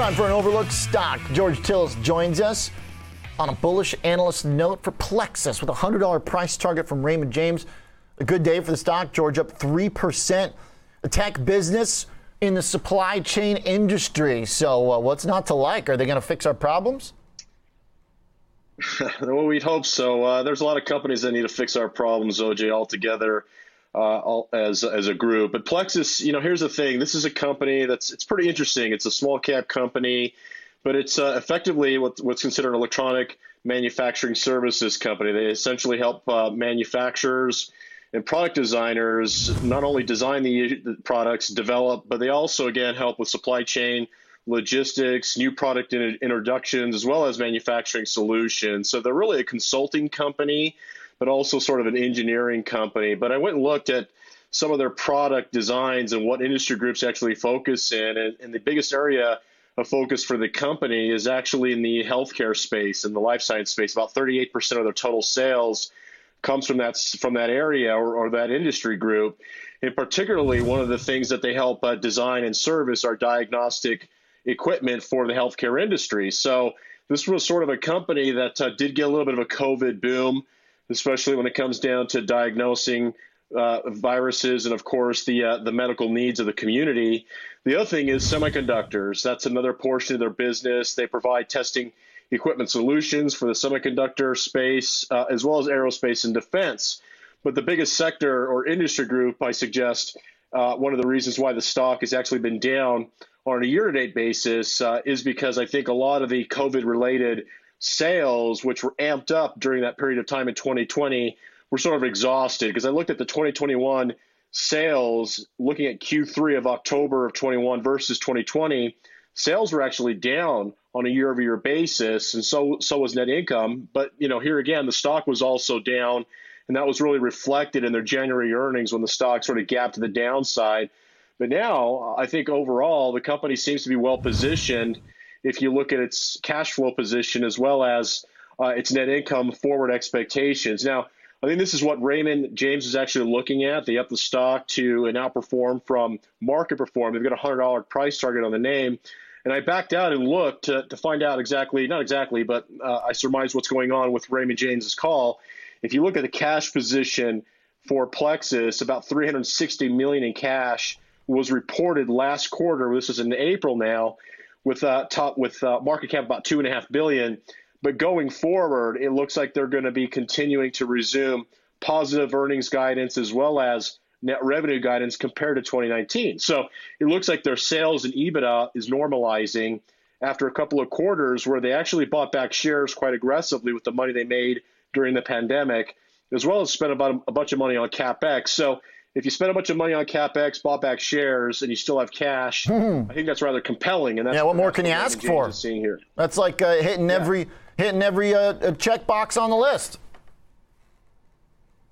time for an overlooked stock. George Tsilis joins us on a bullish analyst note for Plexus with a $100 price target from Raymond James. A good day for the stock. George up 3%. The tech business in the supply chain industry. So, uh, what's not to like? Are they going to fix our problems? well, we'd hope so. Uh, there's a lot of companies that need to fix our problems, OJ, altogether uh, as as a group. But Plexus, you know, here's the thing. This is a company that's it's pretty interesting. It's a small cap company, but it's uh, effectively what, what's considered an electronic manufacturing services company. They essentially help uh, manufacturers and product designers not only design the, the products, develop, but they also again help with supply chain logistics, new product introductions, as well as manufacturing solutions. So they're really a consulting company but also sort of an engineering company. But I went and looked at some of their product designs and what industry groups actually focus in. And, and the biggest area of focus for the company is actually in the healthcare space and the life science space. About 38% of their total sales comes from that from that area or, or that industry group. And particularly, one of the things that they help uh, design and service are diagnostic equipment for the healthcare industry. So this was sort of a company that uh, did get a little bit of a COVID boom especially when it comes down to diagnosing uh, viruses and, of course, the uh, the medical needs of the community. The other thing is semiconductors. That's another portion of their business. They provide testing equipment solutions for the semiconductor space, uh, as well as aerospace and defense. But the biggest sector or industry group, I suggest, uh, one of the reasons why the stock has actually been down on a year-to-date basis uh, is because I think a lot of the COVID-related sales, which were amped up during that period of time in 2020, were sort of exhausted because I looked at the 2021 sales, looking at Q3 of October of 21 versus 2020, sales were actually down on a year-over-year basis, and so so was net income. But you know, here again, the stock was also down, and that was really reflected in their January earnings when the stock sort of gapped to the downside. But now, I think overall, the company seems to be well positioned if you look at its cash flow position as well as uh, its net income forward expectations. Now, I think this is what Raymond James is actually looking at. They up the stock to an outperform from market perform. They've got a $100 price target on the name. And I backed out and looked to, to find out exactly, not exactly, but uh, I surmise what's going on with Raymond James's call. If you look at the cash position for Plexus, about 360 million in cash was reported last quarter. This is in April now with uh, top with uh, market cap about two and a half billion. But going forward, it looks like they're going to be continuing to resume positive earnings guidance as well as net revenue guidance compared to 2019. So it looks like their sales and EBITDA is normalizing after a couple of quarters where they actually bought back shares quite aggressively with the money they made during the pandemic, as well as spent about a bunch of money on capex. So if you spend a bunch of money on capex, bought back shares, and you still have cash, hmm. I think that's rather compelling. And that's yeah, what more can you ask for? Seeing here, that's like uh, hitting yeah. every hitting every uh, check box on the list.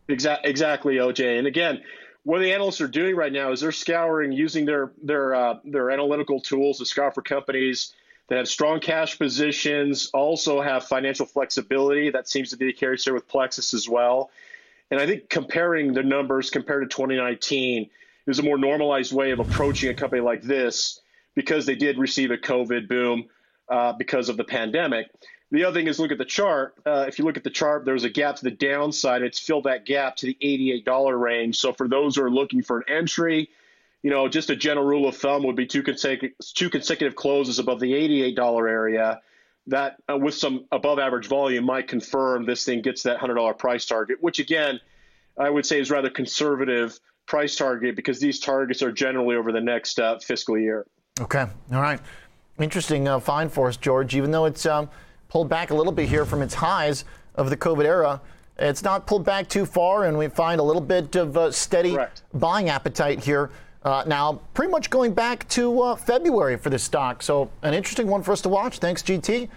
Exactly, exactly, OJ. And again, what the analysts are doing right now is they're scouring using their their uh, their analytical tools to scout for companies that have strong cash positions, also have financial flexibility. That seems to be the case here with Plexus as well. And I think comparing the numbers compared to 2019 is a more normalized way of approaching a company like this because they did receive a COVID boom uh, because of the pandemic. The other thing is look at the chart. Uh, if you look at the chart, there's a gap to the downside. It's filled that gap to the $88 range. So for those who are looking for an entry, you know, just a general rule of thumb would be two consecutive two consecutive closes above the $88 area that uh, with some above average volume might confirm this thing gets that $100 price target, which again, I would say is rather conservative price target because these targets are generally over the next uh, fiscal year. Okay. All right. Interesting uh, find for us, George. Even though it's um, pulled back a little bit here from its highs of the COVID era, it's not pulled back too far, and we find a little bit of uh, steady Correct. buying appetite here. Uh, now, pretty much going back to uh, February for this stock. So, an interesting one for us to watch. Thanks, GT.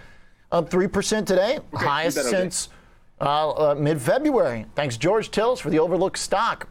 Up 3% today, okay, highest since uh, uh, mid February. Thanks, George Tsilis, for the overlooked stock.